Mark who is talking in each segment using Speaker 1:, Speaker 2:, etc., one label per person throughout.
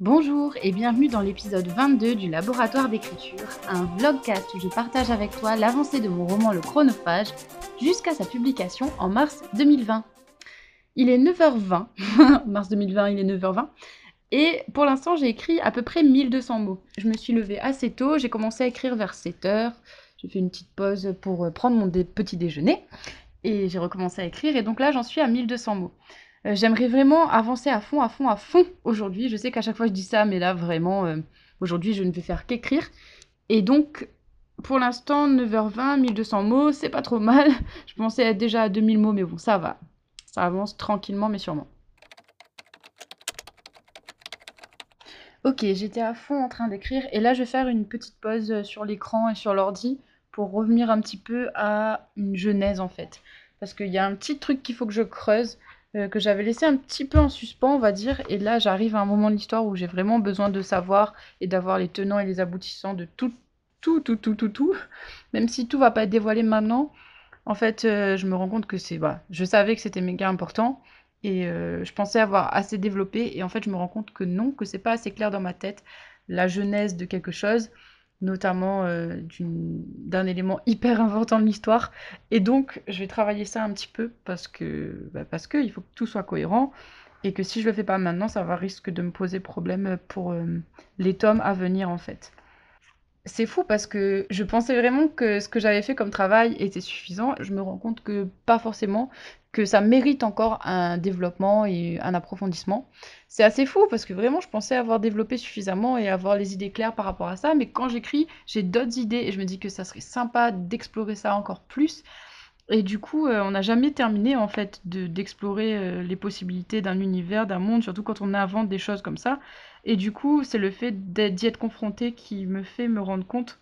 Speaker 1: Bonjour et bienvenue dans l'épisode 22 du Laboratoire d'écriture, un vlogcast où je partage avec toi l'avancée de mon roman Le Chronophage jusqu'à sa publication en mars 2020. Il est 9h20, mars 2020 il est 9h20, et pour l'instant j'ai écrit à peu près 1200 mots. Je me suis levée assez tôt, j'ai commencé à écrire vers 7h, j'ai fait une petite pause pour euh, prendre mon petit déjeuner, et j'ai recommencé à écrire, et donc là j'en suis à 1200 mots. Euh, j'aimerais vraiment avancer à fond, à fond, à fond aujourd'hui. Je sais qu'à chaque fois je dis ça, mais là vraiment, euh, aujourd'hui je ne vais faire qu'écrire. Et donc, pour l'instant, 9h20, 1200 mots, c'est pas trop mal. Je pensais être déjà à 2000 mots, mais bon, ça va. Ça avance tranquillement, mais sûrement. Ok, j'étais à fond en train d'écrire, et là je vais faire une petite pause sur l'écran et sur l'ordi pour revenir un petit peu à une genèse en fait. Parce qu'il y a un petit truc qu'il faut que je creuse. Euh, que j'avais laissé un petit peu en suspens, on va dire. Et là, j'arrive à un moment de l'histoire où j'ai vraiment besoin de savoir et d'avoir les tenants et les aboutissants de tout, tout, tout, tout, tout, tout. Même si tout va pas être dévoilé maintenant, en fait, euh, je me rends compte que c'est... Voilà, je savais que c'était méga important. Et euh, je pensais avoir assez développé. Et en fait, je me rends compte que non, que c'est pas assez clair dans ma tête la genèse de quelque chose notamment euh, d'un élément hyper important de l'histoire. Et donc, je vais travailler ça un petit peu parce que bah, parce qu'il faut que tout soit cohérent et que si je le fais pas maintenant, ça va risque de me poser problème pour euh, les tomes à venir en fait. C'est fou parce que je pensais vraiment que ce que j'avais fait comme travail était suffisant. Je me rends compte que pas forcément, que ça mérite encore un développement et un approfondissement. C'est assez fou parce que vraiment je pensais avoir développé suffisamment et avoir les idées claires par rapport à ça, mais quand j'écris, j'ai d'autres idées et je me dis que ça serait sympa d'explorer ça encore plus. Et du coup, euh, on n'a jamais terminé en fait d'explorer euh, les possibilités d'un univers, d'un monde, surtout quand on invente des choses comme ça. Et du coup, c'est le fait d'y être confronté qui me fait me rendre compte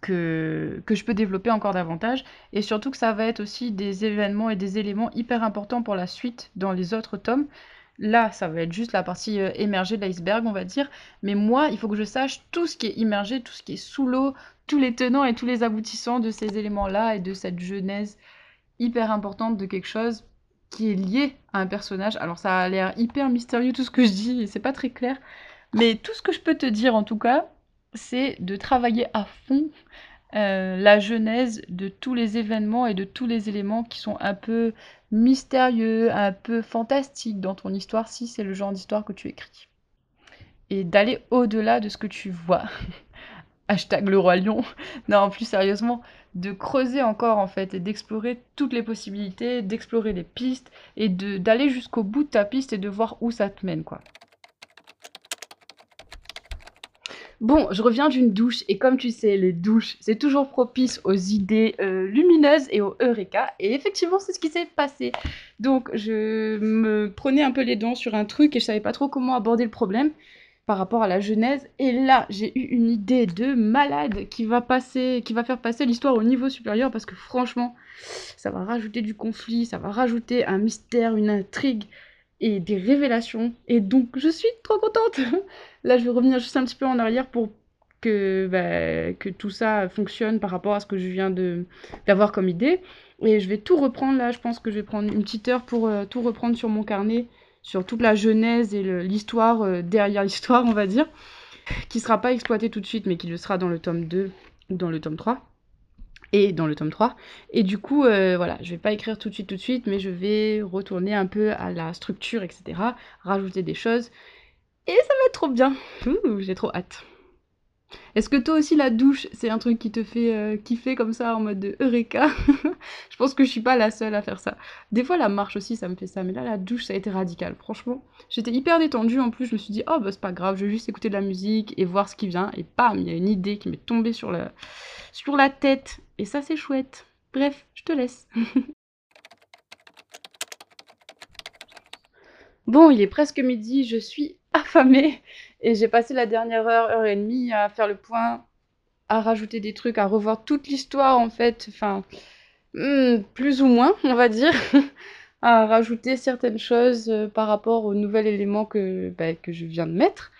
Speaker 1: que, je peux développer encore davantage. Et surtout que ça va être aussi des événements et des éléments hyper importants pour la suite dans les autres tomes. Là, ça va être juste la partie euh, émergée de l'iceberg, on va dire. Mais moi, il faut que je sache tout ce qui est immergé, tout ce qui est sous l'eau, tous les tenants et tous les aboutissants de ces éléments-là et de cette genèse hyper importante de quelque chose qui est lié à un personnage. Alors ça a l'air hyper mystérieux tout ce que je dis, c'est pas très clair. Mais tout ce que je peux te dire en tout cas, c'est de travailler à fond euh, la genèse de tous les événements et de tous les éléments qui sont un peu mystérieux, un peu fantastiques dans ton histoire, si c'est le genre d'histoire que tu écris. Et d'aller au-delà de ce que tu vois. Hashtag le roi lion. non, plus sérieusement, de creuser encore en fait et d'explorer toutes les possibilités, d'explorer les pistes et d'aller jusqu'au bout de ta piste et de voir où ça te mène quoi. Bon, je reviens d'une douche et comme tu sais, les douches, c'est toujours propice aux idées euh, lumineuses et aux eureka. Et effectivement, c'est ce qui s'est passé. Donc, je me prenais un peu les dents sur un truc et je savais pas trop comment aborder le problème par rapport à la genèse. Et là, j'ai eu une idée de malade qui va passer, qui va faire passer l'histoire au niveau supérieur parce que franchement, ça va rajouter du conflit, ça va rajouter un mystère, une intrigue et des révélations. Et donc, je suis trop contente. Là, je vais revenir juste un petit peu en arrière pour que, bah, tout ça fonctionne par rapport à ce que je viens d'avoir comme idée. Et je vais tout reprendre là. Je pense que je vais prendre une petite heure pour euh, tout reprendre sur mon carnet, sur toute la genèse et l'histoire euh, derrière l'histoire, on va dire, qui sera pas exploitée tout de suite, mais qui le sera dans le tome 2 ou dans le tome 3 et dans le tome 3. Et du coup, euh, voilà, je vais pas écrire tout de suite, tout de suite, mais je vais retourner un peu à la structure, etc., rajouter des choses, et ça va être trop bien. J'ai trop hâte. Est-ce que toi aussi la douche, c'est un truc qui te fait euh, kiffer comme ça en mode de Eureka? Je pense que je suis pas la seule à faire ça. Des fois la marche aussi ça me fait ça, mais là la douche ça a été radical. Franchement, j'étais hyper détendue en plus, je me suis dit oh bah c'est pas grave, je vais juste écouter de la musique et voir ce qui vient et bam, il y a une idée qui m'est tombée sur la sur la tête et ça c'est chouette. Bref, je te laisse. bon, il est presque midi, je suis affamée et j'ai passé la dernière heure, heure et demie à faire le point, à rajouter des trucs, à revoir toute l'histoire en fait, enfin, hmm, plus ou moins, on va dire, à rajouter certaines choses euh, par rapport au nouvel élément que, bah, que je viens de mettre.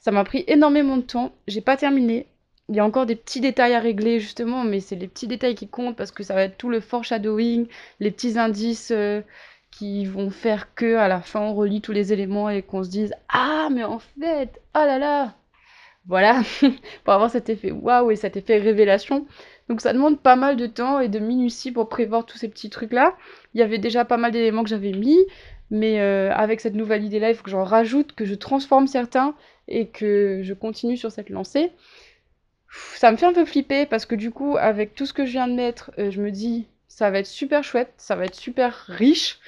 Speaker 1: Ça m'a pris énormément de temps, j'ai pas terminé. Il y a encore des petits détails à régler justement, mais c'est les petits détails qui comptent parce que ça va être tout le foreshadowing, les petits indices. Euh, qui vont faire que à la fin on relit tous les éléments et qu'on se dise ah mais en fait oh là là. Voilà pour avoir cet effet waouh et cet effet révélation. Donc ça demande pas mal de temps et de minutie pour prévoir tous ces petits trucs là il y avait déjà pas mal d'éléments que j'avais mis mais euh, avec cette nouvelle idée là il faut que j'en rajoute que je transforme certains et que je continue sur cette lancée. Ça me fait un peu flipper parce que du coup avec tout ce que je viens de mettre euh, je me dis ça va être super chouette ça va être super riche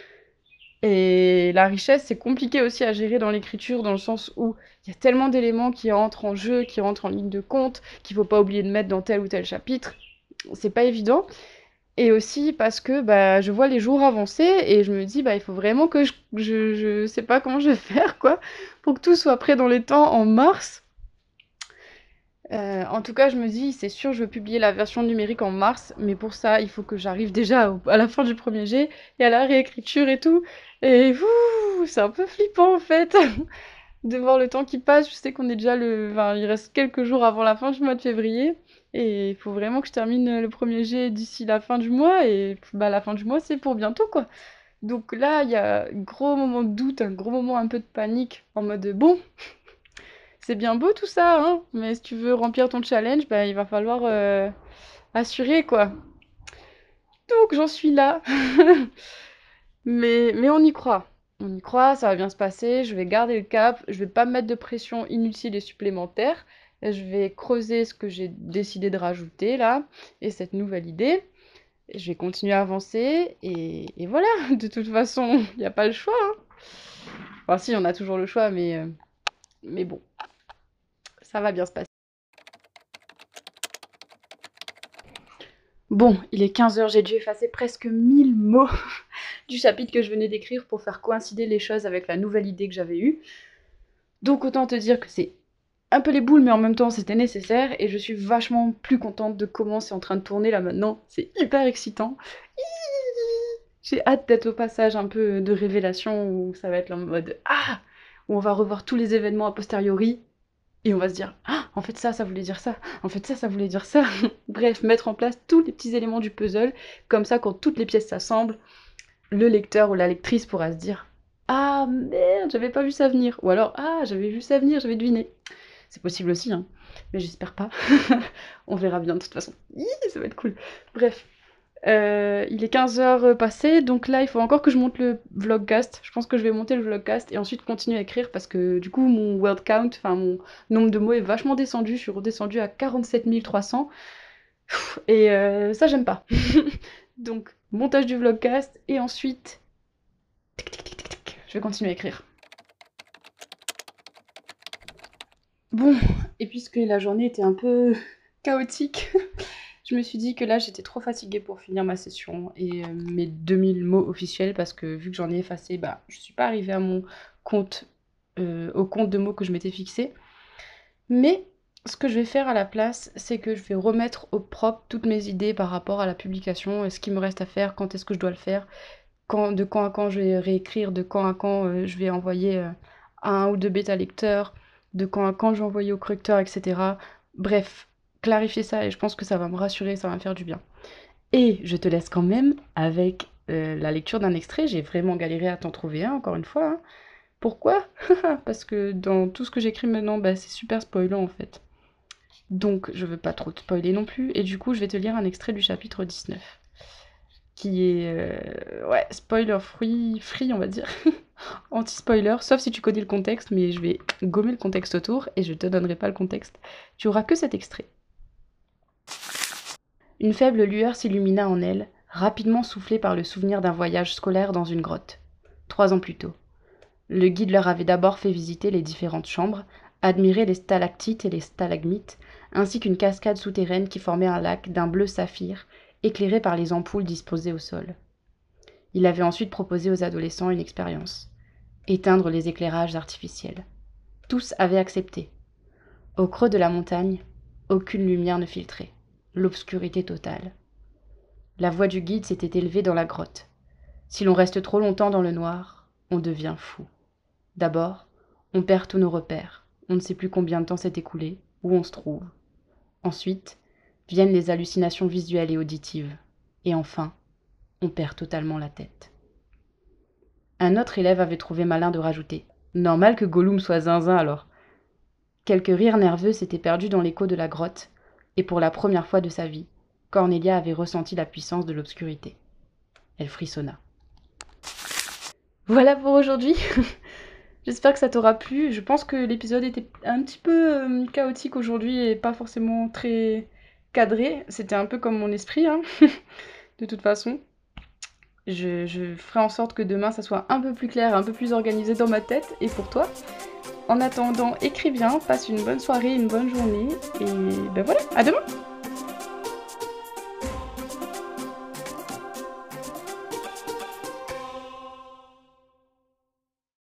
Speaker 1: et la richesse, c'est compliqué aussi à gérer dans l'écriture, dans le sens où il y a tellement d'éléments qui rentrent en jeu, qui rentrent en ligne de compte, qu'il faut pas oublier de mettre dans tel ou tel chapitre. C'est pas évident. Et aussi parce que bah, je vois les jours avancer et je me dis bah il faut vraiment que je, je, je sais pas comment je vais faire quoi pour que tout soit prêt dans les temps en mars. Euh, en tout cas, je me dis, c'est sûr, je veux publier la version numérique en mars, mais pour ça, il faut que j'arrive déjà à la fin du premier jet et à la réécriture et tout. Et c'est un peu flippant en fait de voir le temps qui passe. Je sais qu'on est déjà le. Enfin, il reste quelques jours avant la fin du mois de février. Et il faut vraiment que je termine le premier jet d'ici la fin du mois. Et bah, la fin du mois, c'est pour bientôt quoi. Donc là, il y a un gros moment de doute, un gros moment un peu de panique en mode bon, c'est bien beau tout ça, hein, mais si tu veux remplir ton challenge, bah, il va falloir euh, assurer quoi. Donc j'en suis là. mais, mais on y croit. On y croit, ça va bien se passer, je vais garder le cap, je vais pas mettre de pression inutile et supplémentaire. Je vais creuser ce que j'ai décidé de rajouter là, et cette nouvelle idée. Je vais continuer à avancer, et, voilà, de toute façon, il n'y a pas le choix. Hein. Enfin si, on a toujours le choix, mais, euh, mais bon, ça va bien se passer. Bon, il est 15h, j'ai dû effacer presque 1000 mots du chapitre que je venais d'écrire pour faire coïncider les choses avec la nouvelle idée que j'avais eue. Donc autant te dire que c'est un peu les boules, mais en même temps c'était nécessaire, et je suis vachement plus contente de comment c'est en train de tourner là maintenant. C'est hyper excitant. J'ai hâte d'être au passage un peu de révélation où ça va être en mode Ah Où on va revoir tous les événements a posteriori et on va se dire, ah, en fait ça, ça voulait dire ça, en fait ça, ça voulait dire ça. Bref, mettre en place tous les petits éléments du puzzle, comme ça quand toutes les pièces s'assemblent, le lecteur ou la lectrice pourra se dire, ah merde, j'avais pas vu ça venir. Ou alors, ah, j'avais vu ça venir, j'avais deviné. C'est possible aussi, hein. Mais j'espère pas. on verra bien de toute façon. ça va être cool. Bref, euh, il est 15h passé, donc là il faut encore que je monte le vlogcast. Je pense que je vais monter le vlogcast et ensuite continuer à écrire parce que du coup mon word count, enfin mon nombre de mots est vachement descendu. Je suis redescendue à 47 300 et euh, ça j'aime pas. donc montage du vlogcast et ensuite je vais continuer à écrire. Bon, et puisque la journée était un peu chaotique, je me suis dit que là j'étais trop fatiguée pour finir ma session et euh, mes 2000 mots officiels parce que vu que j'en ai effacé, bah je suis pas arrivée à mon compte, euh, au compte de mots que je m'étais fixé. Mais ce que je vais faire à la place, c'est que je vais remettre au propre toutes mes idées par rapport à la publication, ce qui me reste à faire, quand est-ce que je dois le faire, de quand à quand je vais réécrire, de quand à quand euh, je vais envoyer un ou deux bêta lecteurs, de quand à quand je vais envoyer au correcteur, etc. Bref, clarifier ça et je pense que ça va me rassurer, ça va me faire du bien. Et je te laisse quand même avec euh, la lecture d'un extrait. J'ai vraiment galéré à t'en trouver un, encore une fois. Hein. Pourquoi? Parce que dans tout ce que j'écris maintenant, bah, c'est super spoilant en fait. Donc je veux pas trop te spoiler non plus. Et du coup, je vais te lire un extrait du chapitre 19. Qui est... Euh, ouais, spoiler free, free on va dire. Anti-spoiler, sauf si tu connais le contexte, mais je vais gommer le contexte autour et je te donnerai pas le contexte. Tu auras que cet extrait. Une faible lueur s'illumina en elle, rapidement soufflée par le souvenir d'un voyage scolaire dans une grotte, trois ans plus tôt. Le guide leur avait d'abord fait visiter les différentes chambres, admirer les stalactites et les stalagmites, ainsi qu'une cascade souterraine qui formait un lac d'un bleu saphir, éclairé par les ampoules disposées au sol. Il avait ensuite proposé aux adolescents une expérience éteindre les éclairages artificiels. Tous avaient accepté. Au creux de la montagne, aucune lumière ne filtrait l'obscurité totale. La voix du guide s'était élevée dans la grotte. Si l'on reste trop longtemps dans le noir, on devient fou. D'abord, on perd tous nos repères. On ne sait plus combien de temps s'est écoulé, où on se trouve. Ensuite, viennent les hallucinations visuelles et auditives. Et enfin, on perd totalement la tête. Un autre élève avait trouvé malin de rajouter Normal que Gollum soit zinzin alors. Quelques rires nerveux s'étaient perdus dans l'écho de la grotte, et pour la première fois de sa vie, Cornelia avait ressenti la puissance de l'obscurité. Elle frissonna. Voilà pour aujourd'hui. J'espère que ça t'aura plu. Je pense que l'épisode était un petit peu euh, chaotique aujourd'hui et pas forcément très cadré. C'était un peu comme mon esprit, hein, de toute façon. Je, ferai en sorte que demain ça soit un peu plus clair, un peu plus organisé dans ma tête et pour toi. En attendant, écris bien, passe une bonne soirée, une bonne journée et ben voilà, à demain